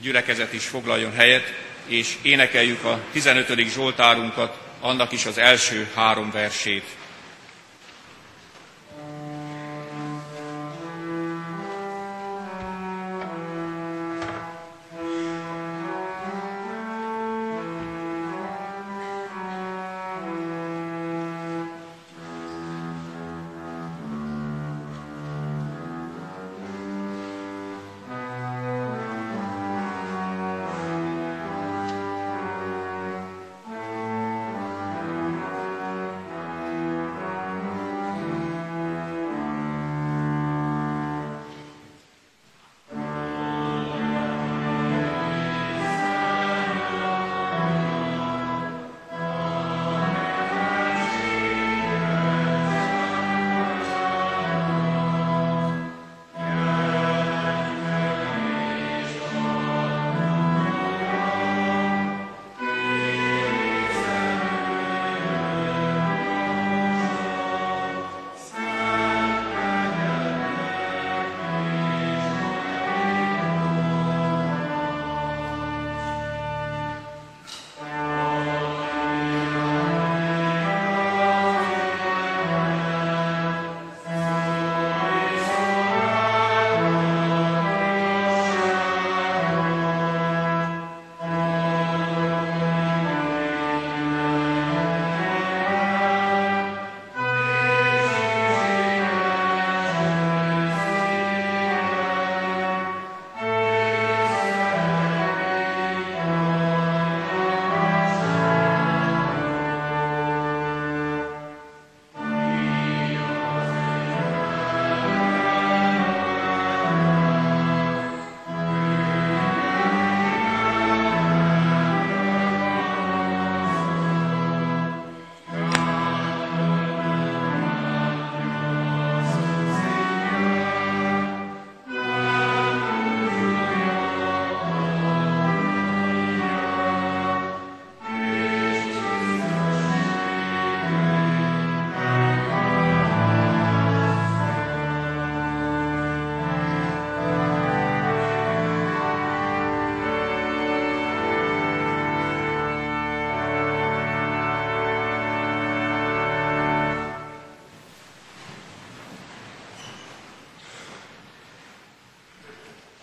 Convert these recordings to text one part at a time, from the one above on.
gyülekezet is foglaljon helyet, és énekeljük a 15. Zsoltárunkat, annak is az első három versét.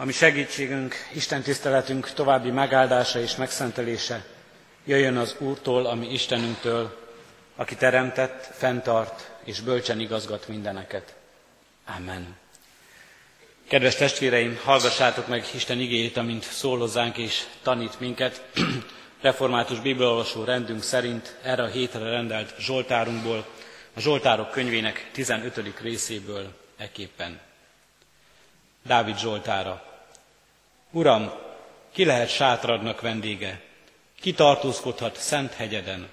Ami segítségünk, Isten tiszteletünk további megáldása és megszentelése jöjjön az Úrtól, ami Istenünktől, aki teremtett, fenntart és bölcsen igazgat mindeneket. Amen. Kedves testvéreim, hallgassátok meg Isten igéjét, amint szól hozzánk és tanít minket. Református Bibliolvasó rendünk szerint erre a hétre rendelt Zsoltárunkból, a Zsoltárok könyvének 15. részéből eképpen. Dávid Zsoltára. Uram, ki lehet sátradnak vendége? Ki tartózkodhat szent hegyeden?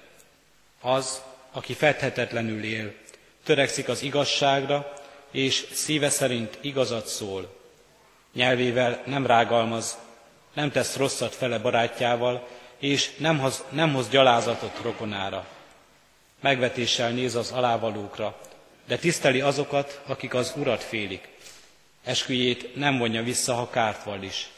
Az, aki fedhetetlenül él, törekszik az igazságra, és szíve szerint igazat szól. Nyelvével nem rágalmaz, nem tesz rosszat fele barátjával, és nem hoz, nem hoz gyalázatot rokonára. Megvetéssel néz az alávalókra, de tiszteli azokat, akik az urat félik. Esküjét nem vonja vissza, ha kárt val is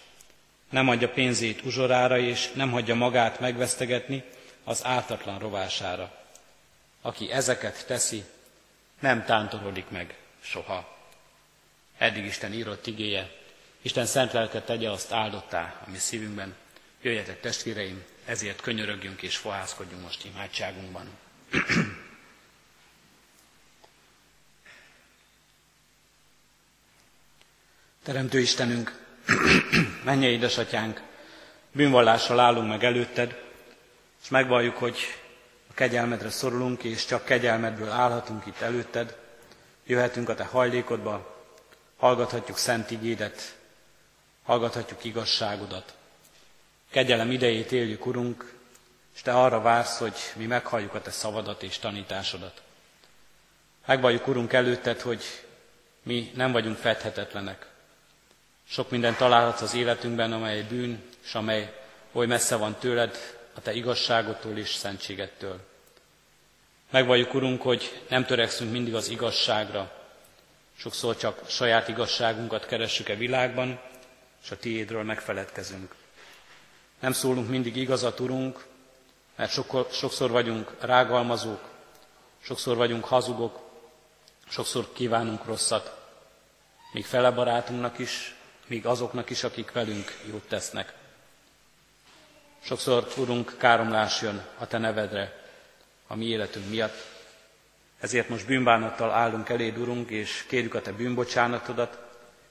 nem adja pénzét uzsorára, és nem hagyja magát megvesztegetni az ártatlan rovására. Aki ezeket teszi, nem tántorodik meg soha. Eddig Isten írott igéje, Isten szent lelket tegye azt áldottá a mi szívünkben. Jöjjetek testvéreim, ezért könyörögjünk és fohászkodjunk most imádságunkban. Teremtő Istenünk, Menje, édesatyánk, bűnvallással állunk meg előtted, és megvalljuk, hogy a kegyelmedre szorulunk, és csak kegyelmedből állhatunk itt előtted, jöhetünk a te hajlékodba, hallgathatjuk szent igédet, hallgathatjuk igazságodat. Kegyelem idejét éljük, Urunk, és Te arra vársz, hogy mi meghalljuk a Te szavadat és tanításodat. Megvalljuk, Urunk, előtted, hogy mi nem vagyunk fedhetetlenek. Sok mindent találhatsz az életünkben, amely bűn, és amely oly messze van tőled, a te igazságottól és szentségettől. Megvalljuk, Urunk, hogy nem törekszünk mindig az igazságra, sokszor csak saját igazságunkat keressük e világban, és a tiédről megfeledkezünk. Nem szólunk mindig igazat, Urunk, mert sokszor vagyunk rágalmazók, sokszor vagyunk hazugok, sokszor kívánunk rosszat, még fele barátunknak is, még azoknak is, akik velünk jót tesznek. Sokszor, Urunk, káromlás jön a Te nevedre, a mi életünk miatt. Ezért most bűnbánattal állunk eléd, Urunk, és kérjük a Te bűnbocsánatodat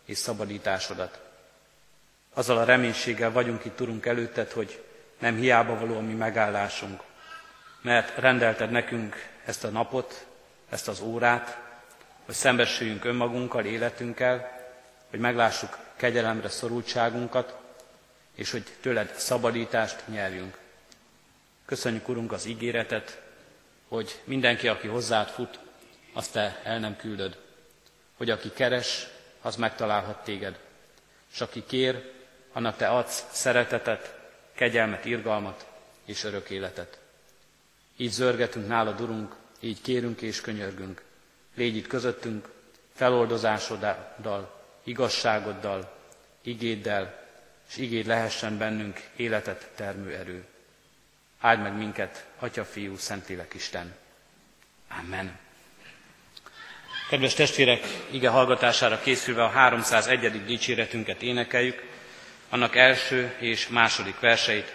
és szabadításodat. Azzal a reménységgel vagyunk itt, Urunk, előtted, hogy nem hiába való a mi megállásunk, mert rendelted nekünk ezt a napot, ezt az órát, hogy szembesüljünk önmagunkkal, életünkkel, hogy meglássuk kegyelemre szorultságunkat, és hogy tőled szabadítást nyerjünk. Köszönjük, Urunk, az ígéretet, hogy mindenki, aki hozzád fut, azt te el nem küldöd. Hogy aki keres, az megtalálhat téged. És aki kér, annak te adsz szeretetet, kegyelmet, irgalmat és örök életet. Így zörgetünk nálad, Urunk, így kérünk és könyörgünk. Légy itt közöttünk, feloldozásoddal, igazságoddal, igéddel, és igéd lehessen bennünk életet termő erő. Áld meg minket, Atya, Fiú, Szentlélek Isten. Amen. Kedves testvérek, ige hallgatására készülve a 301. dicséretünket énekeljük, annak első és második verseit.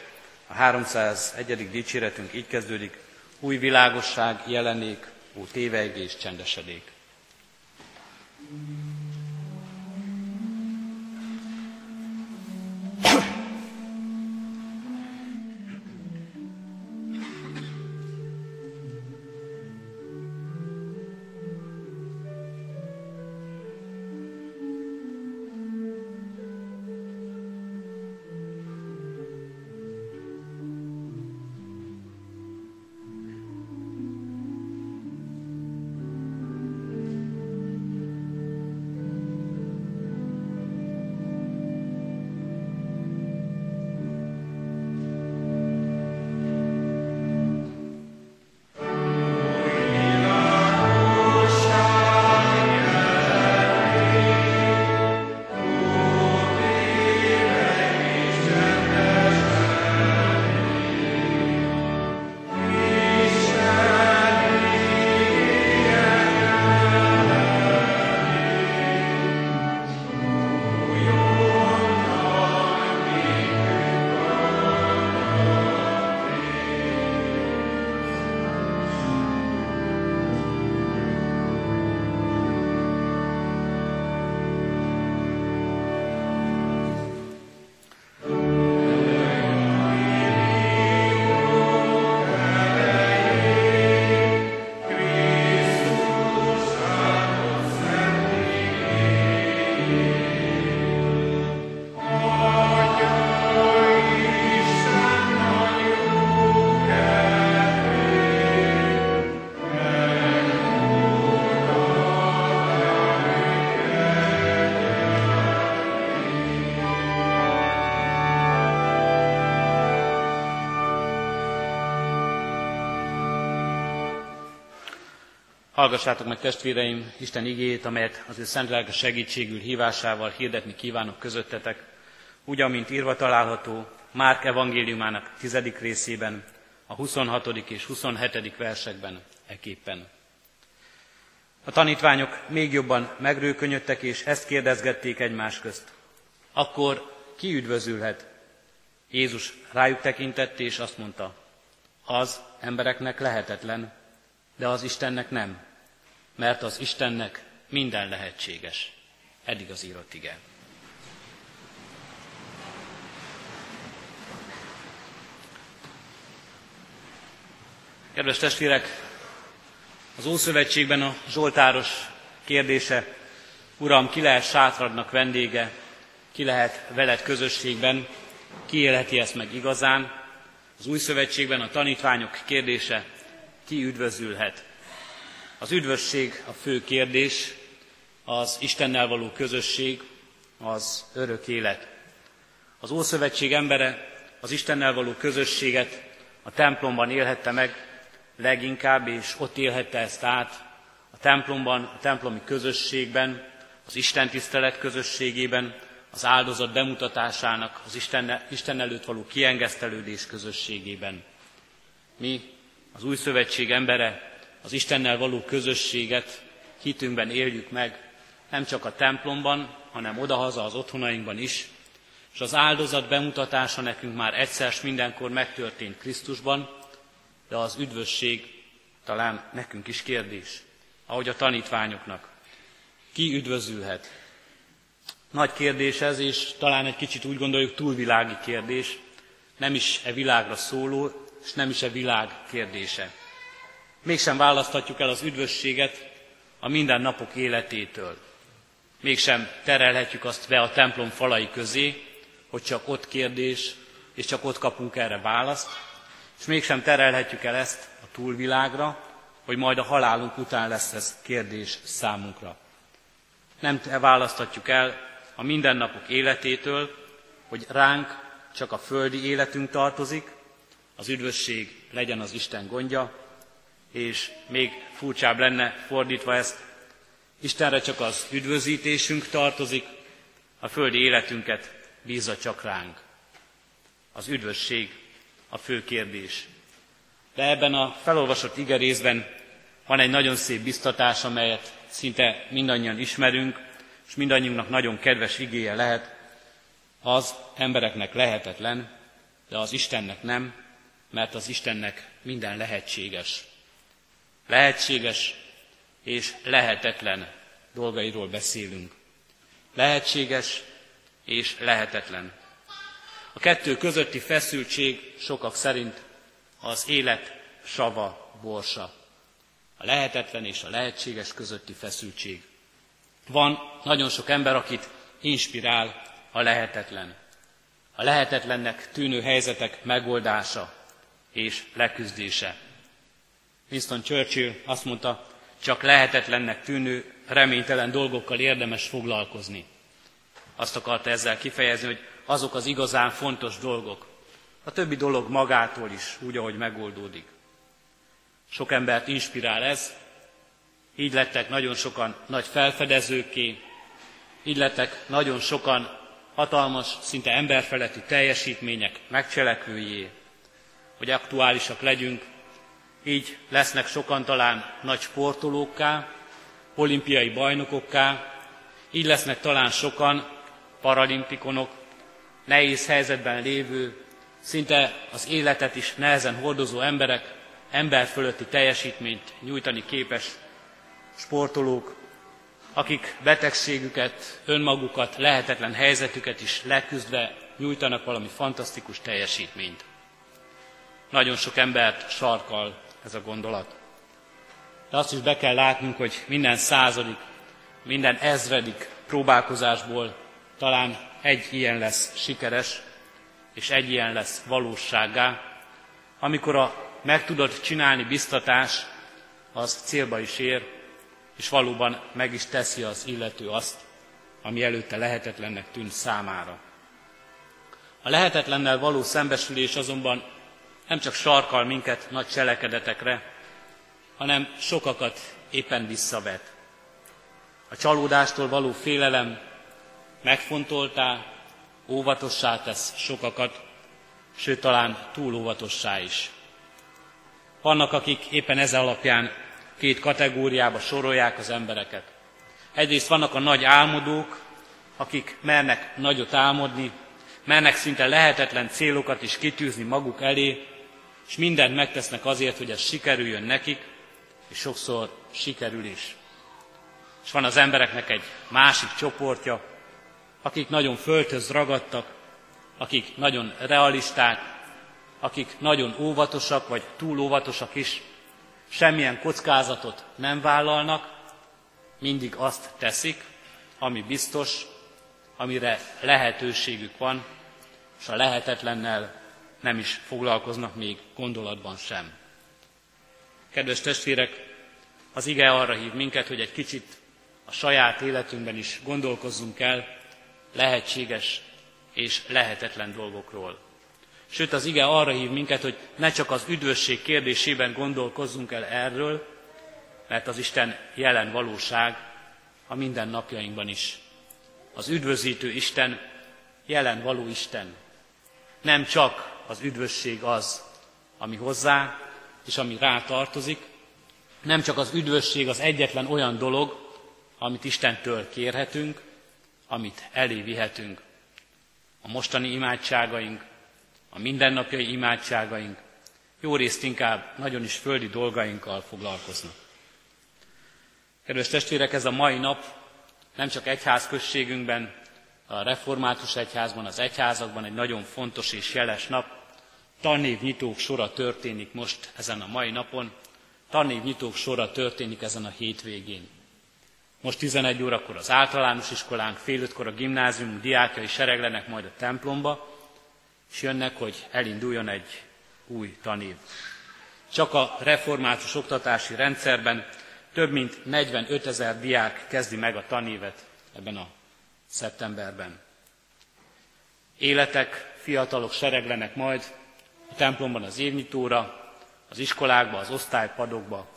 A 301. dicséretünk így kezdődik, új világosság jelenék, ó tévejgés csendesedék. Mm. Hallgassátok meg testvéreim Isten igéjét, amelyet az ő szent lelke segítségül hívásával hirdetni kívánok közöttetek, úgy, amint írva található Márk evangéliumának tizedik részében, a 26. és 27. versekben eképpen. A tanítványok még jobban megrőkönyödtek, és ezt kérdezgették egymás közt. Akkor ki üdvözülhet? Jézus rájuk tekintett, és azt mondta, az embereknek lehetetlen, de az Istennek nem mert az Istennek minden lehetséges. Eddig az írott ige. Kedves testvérek, az Ószövetségben a Zsoltáros kérdése, Uram, ki lehet sátradnak vendége, ki lehet veled közösségben, ki élheti ezt meg igazán. Az Új Szövetségben a tanítványok kérdése, ki üdvözülhet az üdvösség a fő kérdés, az Istennel való közösség, az örök élet. Az Ószövetség embere az Istennel való közösséget a templomban élhette meg leginkább, és ott élhette ezt át, a templomban, a templomi közösségben, az Isten tisztelet közösségében, az áldozat bemutatásának, az Isten, Isten előtt való kiengesztelődés közösségében. Mi, az új szövetség embere, az Istennel való közösséget hitünkben éljük meg, nem csak a templomban, hanem odahaza az otthonainkban is, és az áldozat bemutatása nekünk már egyszer mindenkor megtörtént Krisztusban, de az üdvösség talán nekünk is kérdés, ahogy a tanítványoknak. Ki üdvözülhet? Nagy kérdés ez, és talán egy kicsit úgy gondoljuk túlvilági kérdés, nem is e világra szóló, és nem is e világ kérdése. Mégsem választhatjuk el az üdvösséget a mindennapok életétől. Mégsem terelhetjük azt be a templom falai közé, hogy csak ott kérdés, és csak ott kapunk erre választ, és mégsem terelhetjük el ezt a túlvilágra, hogy majd a halálunk után lesz ez kérdés számunkra. Nem választhatjuk el a mindennapok életétől, hogy ránk csak a földi életünk tartozik, az üdvösség legyen az Isten gondja, és még furcsább lenne fordítva ezt, Istenre csak az üdvözítésünk tartozik, a földi életünket bízza csak ránk. Az üdvösség a fő kérdés. De ebben a felolvasott igerészben van egy nagyon szép biztatás, amelyet szinte mindannyian ismerünk, és mindannyiunknak nagyon kedves igéje lehet, az embereknek lehetetlen, de az Istennek nem, mert az Istennek minden lehetséges. Lehetséges és lehetetlen dolgairól beszélünk. Lehetséges és lehetetlen. A kettő közötti feszültség sokak szerint az élet sava, borsa. A lehetetlen és a lehetséges közötti feszültség. Van nagyon sok ember, akit inspirál a lehetetlen. A lehetetlennek tűnő helyzetek megoldása és leküzdése. Winston Churchill azt mondta, csak lehetetlennek tűnő, reménytelen dolgokkal érdemes foglalkozni. Azt akarta ezzel kifejezni, hogy azok az igazán fontos dolgok. A többi dolog magától is, úgy, ahogy megoldódik. Sok embert inspirál ez, így lettek nagyon sokan nagy felfedezőké, így lettek nagyon sokan hatalmas, szinte emberfeletti teljesítmények megcselekvőjé, hogy aktuálisak legyünk, így lesznek sokan talán nagy sportolókká, olimpiai bajnokokká, így lesznek talán sokan paralimpikonok, nehéz helyzetben lévő, szinte az életet is nehezen hordozó emberek, ember fölötti teljesítményt nyújtani képes sportolók, akik betegségüket, önmagukat, lehetetlen helyzetüket is leküzdve nyújtanak valami fantasztikus teljesítményt. Nagyon sok embert sarkal ez a gondolat. De azt is be kell látnunk, hogy minden századik, minden ezredik próbálkozásból talán egy ilyen lesz sikeres, és egy ilyen lesz valóságá, amikor a meg tudod csinálni biztatás, az célba is ér, és valóban meg is teszi az illető azt, ami előtte lehetetlennek tűnt számára. A lehetetlennel való szembesülés azonban nem csak sarkal minket nagy cselekedetekre, hanem sokakat éppen visszavet. A csalódástól való félelem megfontoltá, óvatossá tesz sokakat, sőt talán túl óvatossá is. Vannak, akik éppen ez alapján két kategóriába sorolják az embereket. Egyrészt vannak a nagy álmodók, akik mernek nagyot álmodni, mernek szinte lehetetlen célokat is kitűzni maguk elé, és mindent megtesznek azért, hogy ez sikerüljön nekik, és sokszor sikerül is. És van az embereknek egy másik csoportja, akik nagyon földhöz ragadtak, akik nagyon realisták, akik nagyon óvatosak, vagy túl óvatosak is, semmilyen kockázatot nem vállalnak, mindig azt teszik, ami biztos, amire lehetőségük van, és a lehetetlennel nem is foglalkoznak még gondolatban sem. Kedves testvérek, az ige arra hív minket, hogy egy kicsit a saját életünkben is gondolkozzunk el lehetséges és lehetetlen dolgokról. Sőt, az ige arra hív minket, hogy ne csak az üdvösség kérdésében gondolkozzunk el erről, mert az Isten jelen valóság a minden napjainkban is. az üdvözítő Isten jelen való Isten. Nem csak az üdvösség az, ami hozzá és ami rá tartozik, nem csak az üdvösség az egyetlen olyan dolog, amit Istentől kérhetünk, amit elé vihetünk. A mostani imádságaink, a mindennapjai imádságaink jó részt inkább nagyon is földi dolgainkkal foglalkoznak. Kedves testvérek, ez a mai nap nem csak egyházközségünkben, a református egyházban, az egyházakban egy nagyon fontos és jeles nap. Tanévnyitók sora történik most ezen a mai napon, tanévnyitók sora történik ezen a hétvégén. Most 11 órakor az általános iskolánk, fél ötkor a gimnázium diákjai sereglenek majd a templomba, és jönnek, hogy elinduljon egy új tanév. Csak a református oktatási rendszerben több mint 45 ezer diák kezdi meg a tanévet ebben a szeptemberben. Életek, fiatalok sereglenek majd a templomban az évnyitóra, az iskolákba, az osztálypadokba.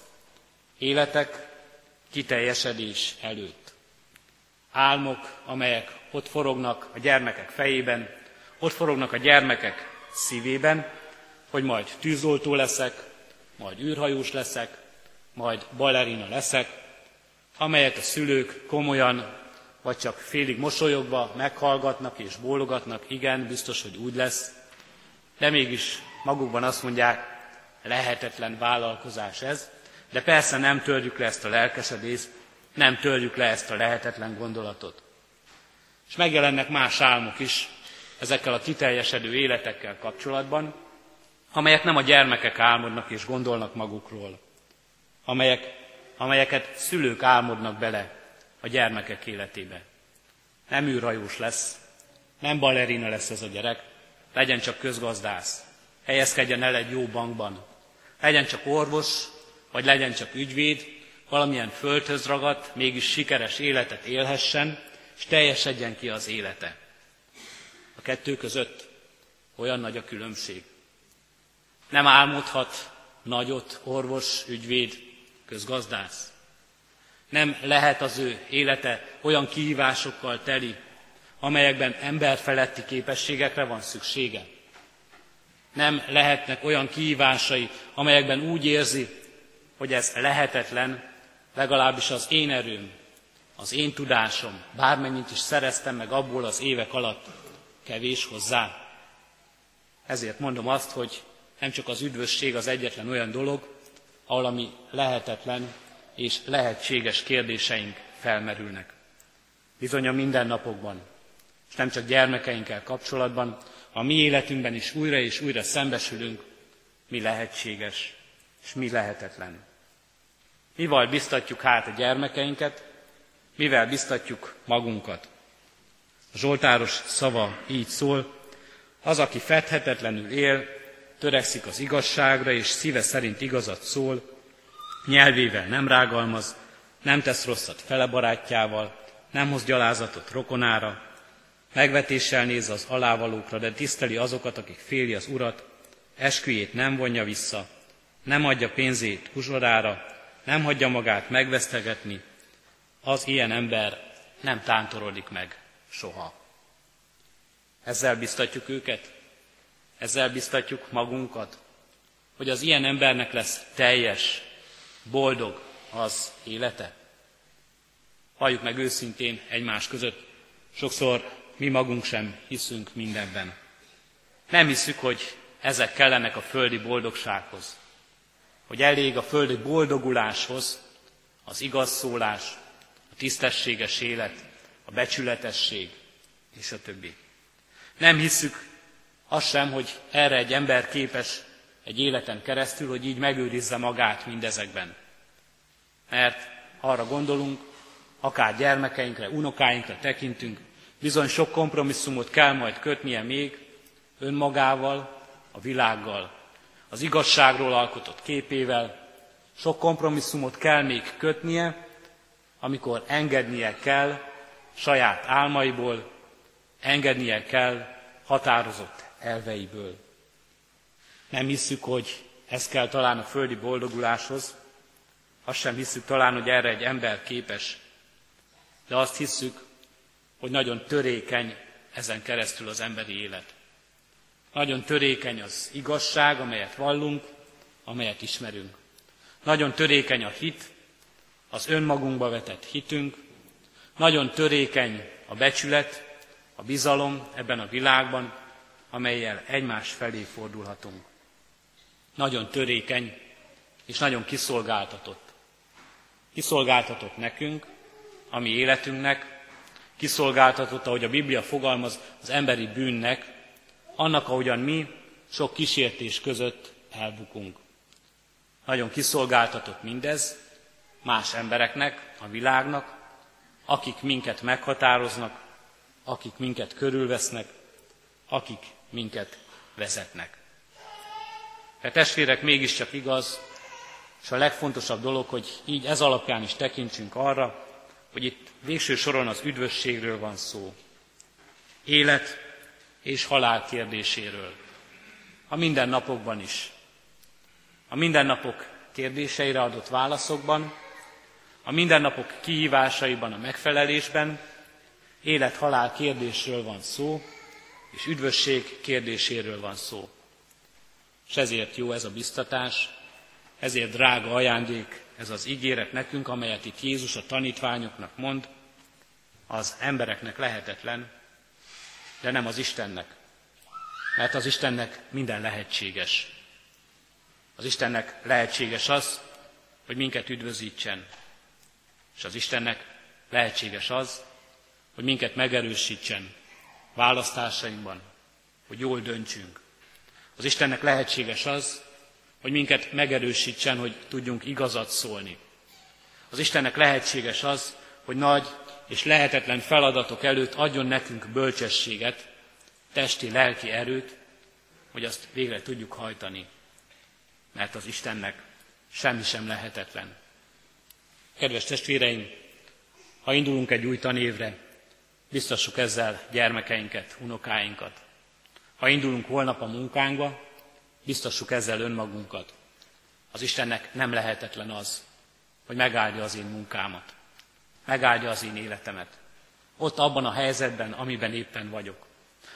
Életek kiteljesedés előtt. Álmok, amelyek ott forognak a gyermekek fejében, ott forognak a gyermekek szívében, hogy majd tűzoltó leszek, majd űrhajós leszek, majd ballerina leszek, amelyet a szülők komolyan, vagy csak félig mosolyogva meghallgatnak és bólogatnak, igen, biztos, hogy úgy lesz, de mégis magukban azt mondják, lehetetlen vállalkozás ez, de persze nem törjük le ezt a lelkesedést, nem törjük le ezt a lehetetlen gondolatot. És megjelennek más álmok is ezekkel a kiteljesedő életekkel kapcsolatban, amelyek nem a gyermekek álmodnak és gondolnak magukról, amelyek, amelyeket szülők álmodnak bele a gyermekek életébe. Nem űrhajós lesz, nem ballerina lesz ez a gyerek, legyen csak közgazdász, helyezkedjen el egy jó bankban, legyen csak orvos, vagy legyen csak ügyvéd, valamilyen földhöz ragadt, mégis sikeres életet élhessen, és teljesedjen ki az élete. A kettő között olyan nagy a különbség. Nem álmodhat nagyot orvos, ügyvéd, közgazdász. Nem lehet az ő élete olyan kihívásokkal teli, amelyekben emberfeletti képességekre van szüksége. Nem lehetnek olyan kihívásai, amelyekben úgy érzi, hogy ez lehetetlen, legalábbis az én erőm, az én tudásom, bármennyit is szereztem meg abból az évek alatt, kevés hozzá. Ezért mondom azt, hogy nem csak az üdvösség az egyetlen olyan dolog, ahol ami lehetetlen és lehetséges kérdéseink felmerülnek. Bizony a mindennapokban, és nem csak gyermekeinkkel kapcsolatban, a mi életünkben is újra és újra szembesülünk, mi lehetséges és mi lehetetlen. Mivel biztatjuk hát a gyermekeinket, mivel biztatjuk magunkat. A Zsoltáros szava így szól, az, aki fedhetetlenül él, törekszik az igazságra, és szíve szerint igazat szól, nyelvével nem rágalmaz, nem tesz rosszat fele barátjával, nem hoz gyalázatot rokonára, megvetéssel néz az alávalókra, de tiszteli azokat, akik féli az urat, esküjét nem vonja vissza, nem adja pénzét uzsorára, nem hagyja magát megvesztegetni, az ilyen ember nem tántorodik meg soha. Ezzel biztatjuk őket, ezzel biztatjuk magunkat, hogy az ilyen embernek lesz teljes, boldog az élete. Halljuk meg őszintén egymás között, sokszor mi magunk sem hiszünk mindenben. Nem hiszük, hogy ezek kellenek a földi boldogsághoz hogy elég a földi boldoguláshoz az igaz szólás, a tisztességes élet, a becsületesség, és a többi. Nem hiszük azt sem, hogy erre egy ember képes egy életen keresztül, hogy így megőrizze magát mindezekben. Mert arra gondolunk, akár gyermekeinkre, unokáinkra tekintünk, bizony sok kompromisszumot kell majd kötnie még önmagával, a világgal, az igazságról alkotott képével, sok kompromisszumot kell még kötnie, amikor engednie kell saját álmaiból, engednie kell határozott elveiből. Nem hisszük, hogy ez kell talán a földi boldoguláshoz, azt sem hisszük talán, hogy erre egy ember képes, de azt hisszük, hogy nagyon törékeny ezen keresztül az emberi élet. Nagyon törékeny az igazság, amelyet vallunk, amelyet ismerünk. Nagyon törékeny a hit, az önmagunkba vetett hitünk, nagyon törékeny a becsület, a bizalom ebben a világban, amelyel egymás felé fordulhatunk. Nagyon törékeny és nagyon kiszolgáltatott. Kiszolgáltatott nekünk, a mi életünknek, kiszolgáltatott, ahogy a Biblia fogalmaz, az emberi bűnnek, annak, ahogyan mi sok kísértés között elbukunk. Nagyon kiszolgáltatott mindez más embereknek, a világnak, akik minket meghatároznak, akik minket körülvesznek, akik minket vezetnek. De testvérek, mégiscsak igaz, és a legfontosabb dolog, hogy így ez alapján is tekintsünk arra, hogy itt végső soron az üdvösségről van szó. Élet és halál kérdéséről. A mindennapokban is. A mindennapok kérdéseire adott válaszokban, a mindennapok kihívásaiban, a megfelelésben, élet-halál kérdésről van szó, és üdvösség kérdéséről van szó. És ezért jó ez a biztatás, ezért drága ajándék ez az ígéret nekünk, amelyet itt Jézus a tanítványoknak mond, az embereknek lehetetlen, de nem az Istennek. Mert az Istennek minden lehetséges. Az Istennek lehetséges az, hogy minket üdvözítsen. És az Istennek lehetséges az, hogy minket megerősítsen választásainkban, hogy jól döntsünk. Az Istennek lehetséges az, hogy minket megerősítsen, hogy tudjunk igazat szólni. Az Istennek lehetséges az, hogy nagy és lehetetlen feladatok előtt adjon nekünk bölcsességet, testi, lelki erőt, hogy azt végre tudjuk hajtani. Mert az Istennek semmi sem lehetetlen. Kedves testvéreim, ha indulunk egy új tanévre, biztassuk ezzel gyermekeinket, unokáinkat. Ha indulunk holnap a munkánkba, biztassuk ezzel önmagunkat. Az Istennek nem lehetetlen az, hogy megáldja az én munkámat, megáldja az én életemet. Ott abban a helyzetben, amiben éppen vagyok.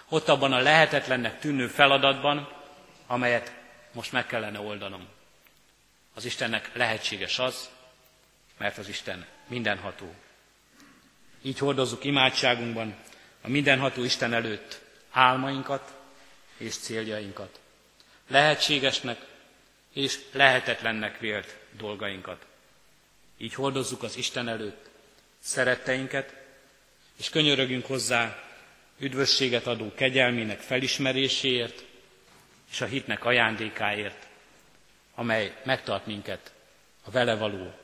Ott abban a lehetetlennek tűnő feladatban, amelyet most meg kellene oldanom. Az Istennek lehetséges az, mert az Isten mindenható. Így hordozzuk imádságunkban a mindenható Isten előtt álmainkat és céljainkat. Lehetségesnek és lehetetlennek vélt dolgainkat. Így hordozzuk az Isten előtt szeretteinket, és könyörögünk hozzá üdvösséget adó kegyelmének felismeréséért és a hitnek ajándékáért, amely megtart minket a vele való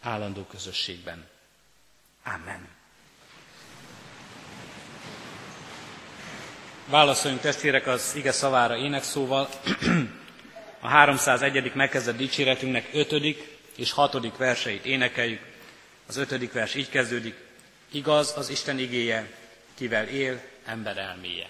állandó közösségben. Amen. Válaszoljunk testvérek az ige szavára énekszóval. A 301. megkezdett dicséretünknek 5. és 6. verseit énekeljük. Az 5. vers így kezdődik. Igaz az Isten igéje, kivel él, ember elméje.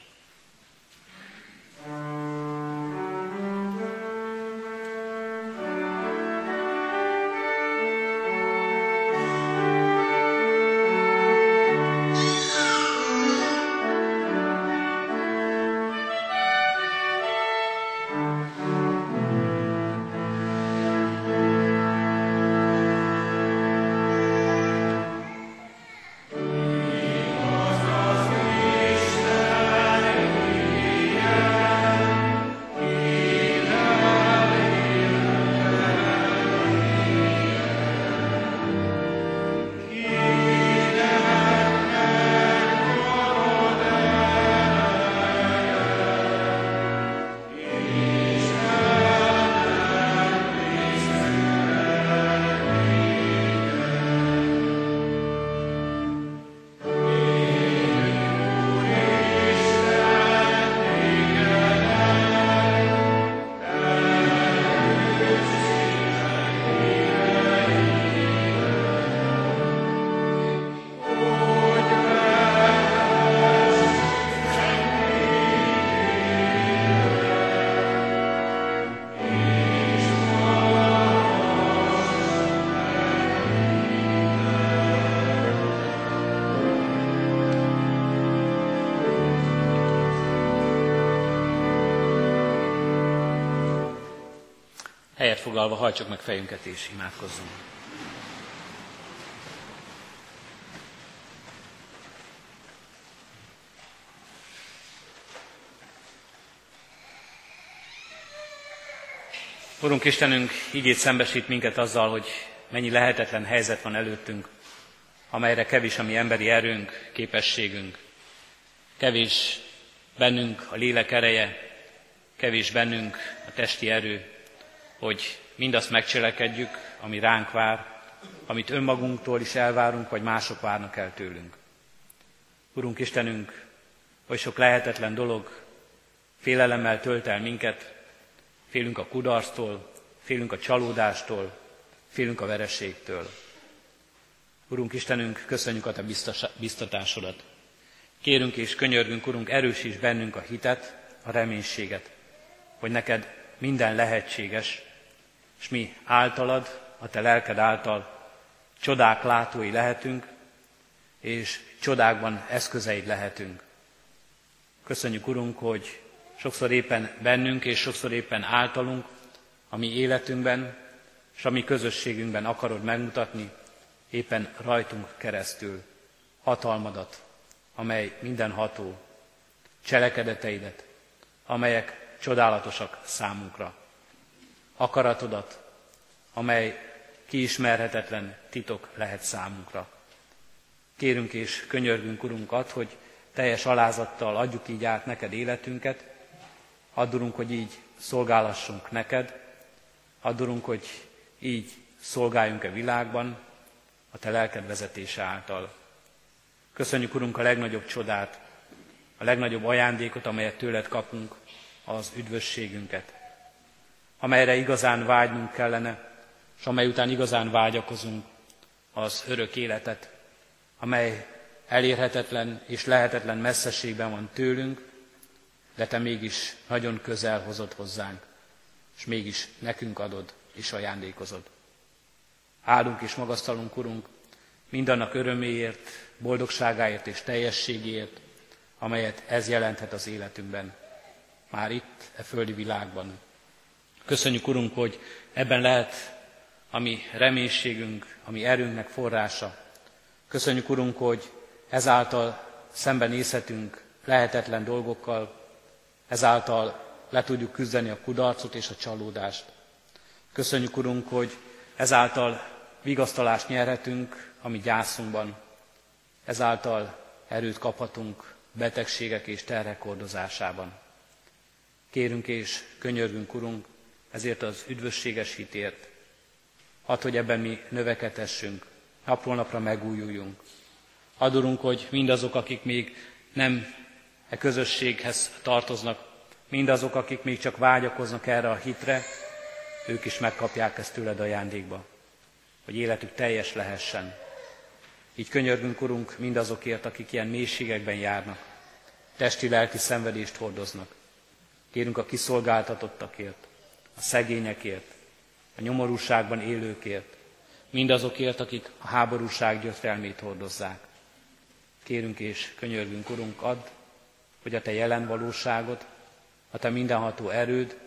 Helyet foglalva hajtsuk meg fejünket és imádkozzunk. Urunk Istenünk, igét szembesít minket azzal, hogy mennyi lehetetlen helyzet van előttünk, amelyre kevés a mi emberi erőnk, képességünk, kevés bennünk a lélek ereje, kevés bennünk a testi erő, hogy mindazt megcselekedjük, ami ránk vár, amit önmagunktól is elvárunk, vagy mások várnak el tőlünk. Urunk Istenünk, hogy sok lehetetlen dolog félelemmel tölt el minket, félünk a kudarctól, félünk a csalódástól, félünk a verességtől. Urunk Istenünk, köszönjük a Te biztatásodat. Kérünk és könyörgünk, Urunk, erősíts bennünk a hitet, a reménységet, hogy neked minden lehetséges, és mi általad, a te lelked által csodák látói lehetünk, és csodákban eszközeid lehetünk. Köszönjük, Urunk, hogy sokszor éppen bennünk, és sokszor éppen általunk, a mi életünkben, és a mi közösségünkben akarod megmutatni, éppen rajtunk keresztül hatalmadat, amely mindenható, cselekedeteidet, amelyek csodálatosak számunkra akaratodat, amely kiismerhetetlen titok lehet számunkra. Kérünk és könyörgünk, Urunkat, hogy teljes alázattal adjuk így át neked életünket, addurunk, hogy így szolgálassunk neked, addurunk, hogy így szolgáljunk-e világban, a te lelked vezetése által. Köszönjük, Urunk, a legnagyobb csodát, a legnagyobb ajándékot, amelyet tőled kapunk, az üdvösségünket amelyre igazán vágynunk kellene, és amely után igazán vágyakozunk, az örök életet, amely elérhetetlen és lehetetlen messzeségben van tőlünk, de Te mégis nagyon közel hozod hozzánk, és mégis nekünk adod és ajándékozod. Áldunk és magasztalunk, Urunk, mindannak öröméért, boldogságáért és teljességéért, amelyet ez jelenthet az életünkben, már itt, e földi világban, Köszönjük, Urunk, hogy ebben lehet a mi reménységünk, a mi erőnknek forrása. Köszönjük, Urunk, hogy ezáltal szembenézhetünk lehetetlen dolgokkal, ezáltal le tudjuk küzdeni a kudarcot és a csalódást. Köszönjük, Urunk, hogy ezáltal vigasztalást nyerhetünk a mi gyászunkban, ezáltal erőt kaphatunk betegségek és terhek hordozásában. Kérünk és könyörgünk, Urunk, ezért az üdvösséges hitért. Hadd, hogy ebben mi növekedhessünk, napról napra megújuljunk. Adorunk, hogy mindazok, akik még nem e közösséghez tartoznak, mindazok, akik még csak vágyakoznak erre a hitre, ők is megkapják ezt tőled ajándékba, hogy életük teljes lehessen. Így könyörgünk, Urunk, mindazokért, akik ilyen mélységekben járnak, testi-lelki szenvedést hordoznak. Kérünk a kiszolgáltatottakért, a szegényekért, a nyomorúságban élőkért, mindazokért, akik a háborúság gyötrelmét hordozzák. Kérünk és könyörgünk, Urunk, add, hogy a Te jelen valóságod, a Te mindenható erőd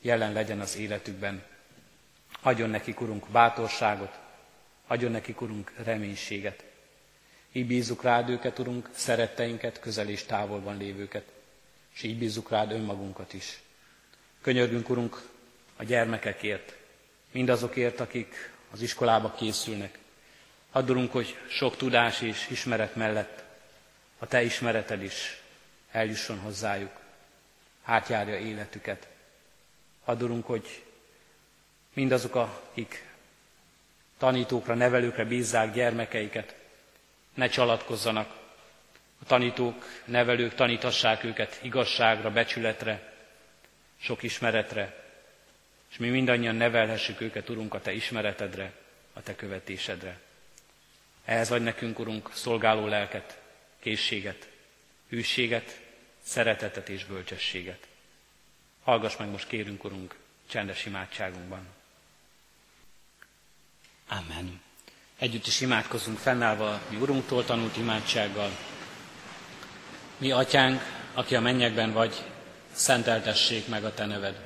jelen legyen az életükben. Adjon nekik, Urunk, bátorságot, adjon nekik, Urunk, reménységet. Így bízzuk rád őket, Urunk, szeretteinket, közel és távolban lévőket, és így bízzuk rád önmagunkat is. Könyörgünk, Urunk, a gyermekekért, mindazokért, akik az iskolába készülnek. Addulunk, hogy sok tudás és ismeret mellett a Te ismereted is eljusson hozzájuk, átjárja életüket. Addulunk, hogy mindazok, akik tanítókra, nevelőkre bízzák gyermekeiket, ne csalatkozzanak. A tanítók, nevelők tanítassák őket igazságra, becsületre, sok ismeretre, és mi mindannyian nevelhessük őket, Urunk, a Te ismeretedre, a Te követésedre. Ehhez vagy nekünk, Urunk, szolgáló lelket, készséget, hűséget, szeretetet és bölcsességet. Hallgass meg most kérünk, Urunk, csendes imádságunkban. Amen. Együtt is imádkozunk fennállva mi Urunktól tanult imádsággal. Mi, Atyánk, aki a mennyekben vagy, szenteltessék meg a Te neved.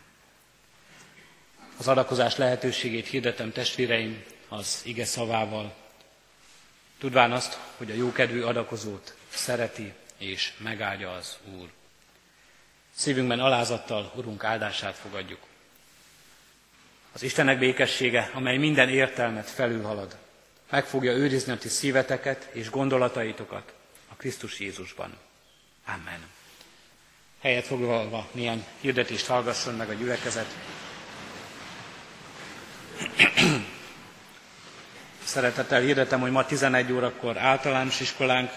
Az adakozás lehetőségét hirdetem testvéreim az ige szavával, tudván azt, hogy a jókedvű adakozót szereti és megáldja az Úr. Szívünkben alázattal Urunk áldását fogadjuk. Az Istenek békessége, amely minden értelmet felülhalad, meg fogja őrizni a ti szíveteket és gondolataitokat a Krisztus Jézusban. Amen. Helyet foglalva milyen hirdetést hallgasson meg a gyülekezet. Szeretettel hirdetem, hogy ma 11 órakor általános iskolánk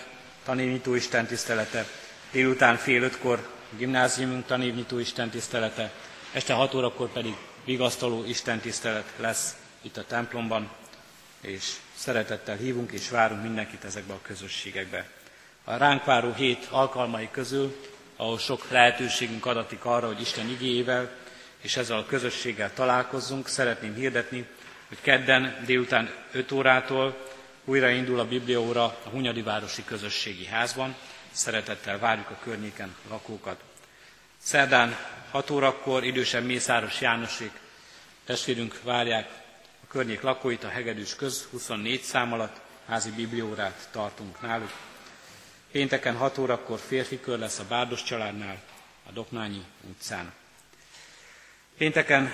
tanévnyitó Isten tisztelete, délután fél ötkor gimnáziumunk tanévnyitó Isten tisztelete, este 6 órakor pedig vigasztaló Isten tisztelet lesz itt a templomban, és szeretettel hívunk és várunk mindenkit ezekbe a közösségekbe. A ránk váró hét alkalmai közül, ahol sok lehetőségünk adatik arra, hogy Isten igéjével és ezzel a közösséggel találkozzunk, szeretném hirdetni, hogy kedden délután 5 órától újra indul a Bibliaóra a Hunyadi Városi Közösségi Házban. Szeretettel várjuk a környéken lakókat. Szerdán 6 órakor idősebb Mészáros Jánosék testvérünk várják a környék lakóit a Hegedűs köz 24 szám alatt házi bibliórát tartunk náluk. Pénteken 6 órakor férfi kör lesz a Bárdos családnál, a Doknányi utcán. Pénteken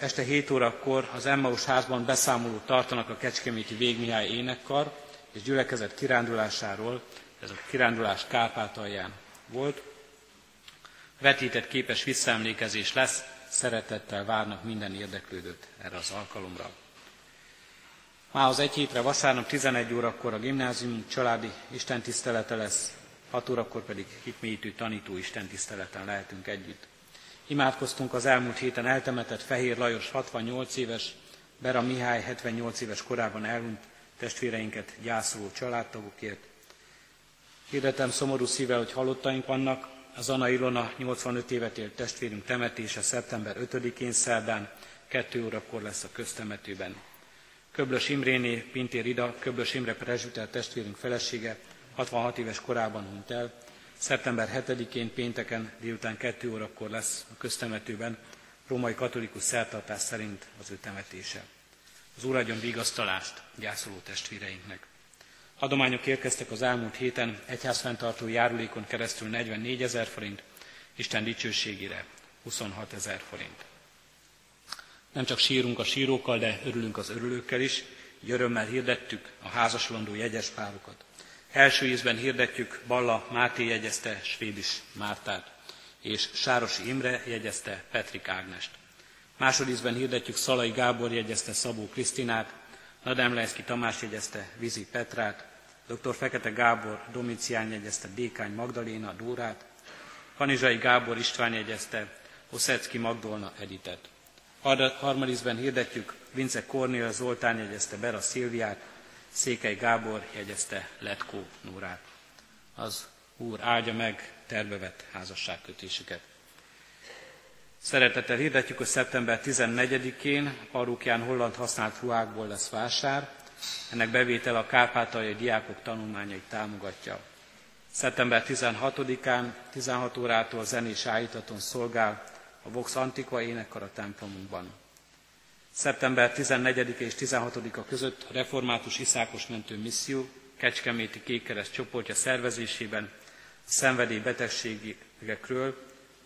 este 7 órakor az Emmaus házban beszámolót tartanak a Kecskeméti Végmihály énekkar és gyülekezet kirándulásáról, ez a kirándulás Kárpátalján volt. Vetített képes visszaemlékezés lesz, szeretettel várnak minden érdeklődőt erre az alkalomra. Az egy hétre vasárnap 11 órakor a gimnázium családi istentisztelete lesz, 6 órakor pedig hitmélyítő tanító istentiszteleten lehetünk együtt. Imádkoztunk az elmúlt héten eltemetett Fehér Lajos 68 éves, Bera Mihály 78 éves korában elhunyt testvéreinket gyászoló családtagokért. Hirdetem szomorú szívvel, hogy halottaink vannak. Az Anna Ilona 85 évet élt testvérünk temetése szeptember 5-én szerdán, 2 órakor lesz a köztemetőben. Köblös Imréné, Pintér Ida, Köblös Imre prezsüter testvérünk felesége 66 éves korában hunyt el, Szeptember 7-én pénteken délután 2 órakor lesz a köztemetőben római katolikus szertartás szerint az ő temetése. Az Úr adjon vigasztalást gyászoló testvéreinknek. Adományok érkeztek az elmúlt héten egyházfenntartó járulékon keresztül 44 ezer forint, Isten dicsőségére 26 ezer forint. Nem csak sírunk a sírókkal, de örülünk az örülőkkel is, így örömmel hirdettük a házaslandó jegyes párokat. Első ízben hirdetjük, Balla Máté jegyezte Svédis Mártát, és Sárosi Imre jegyezte Petrik Ágnest. Másodízben hirdetjük, Szalai Gábor jegyezte Szabó Krisztinát, Nademlejszki Tamás jegyezte Vizi Petrát, dr. Fekete Gábor Domicián jegyezte Dékány Magdaléna Dórát, Kanizsai Gábor István jegyezte Oszecki Magdolna Editet. Harmadízben hirdetjük, Vince Kornél Zoltán jegyezte Bera Szilviát, Székely Gábor jegyezte Letkó Nórát. Az Úr áldja meg tervevett házasságkötésüket. Szeretettel hirdetjük, hogy szeptember 14-én Parókján holland használt ruhákból lesz vásár. Ennek bevétel a kárpátaljai diákok tanulmányait támogatja. Szeptember 16-án 16 órától zenés állítaton szolgál a Vox Antiqua énekkar a templomunkban. Szeptember 14 és 16-a között a Református Iszákos Mentő Misszió Kecskeméti Kékkereszt csoportja szervezésében szenvedély betegségekről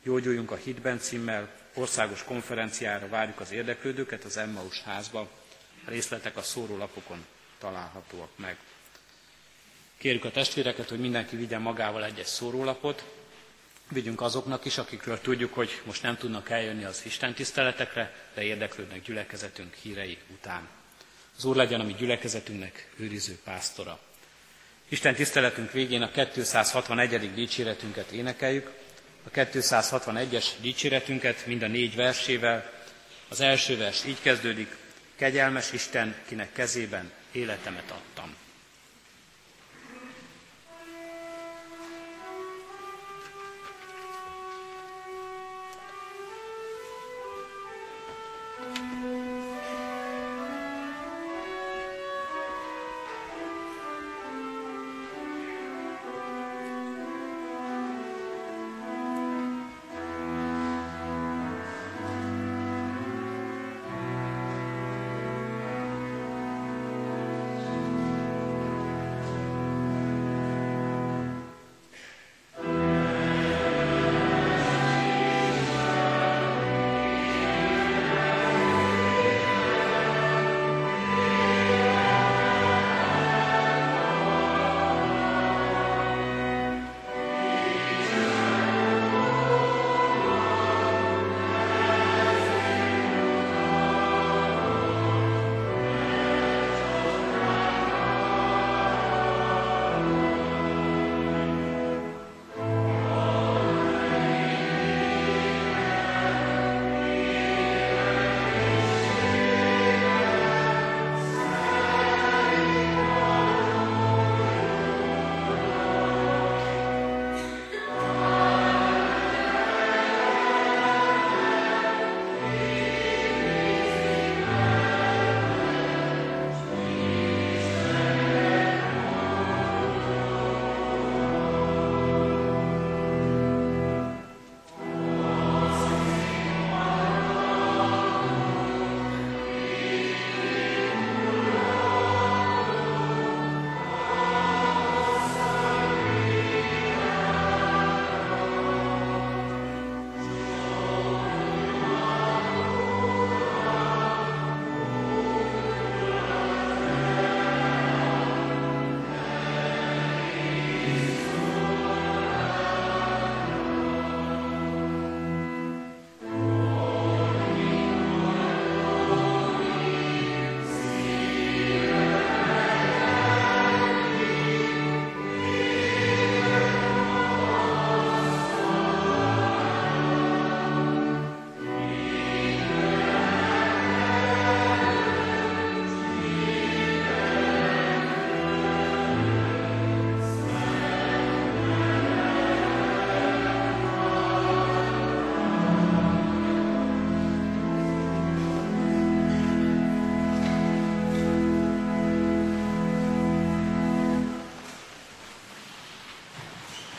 Gyógyuljunk a hitben címmel országos konferenciára várjuk az érdeklődőket az Emmaus házba. A részletek a szórólapokon találhatóak meg. Kérjük a testvéreket, hogy mindenki vigyen magával egy-egy szórólapot, vigyünk azoknak is, akikről tudjuk, hogy most nem tudnak eljönni az Isten tiszteletekre, de érdeklődnek gyülekezetünk hírei után. Az Úr legyen a mi gyülekezetünknek őriző pásztora. Isten tiszteletünk végén a 261. dicséretünket énekeljük. A 261-es dicséretünket mind a négy versével. Az első vers így kezdődik, Kegyelmes Isten, kinek kezében életemet adtam.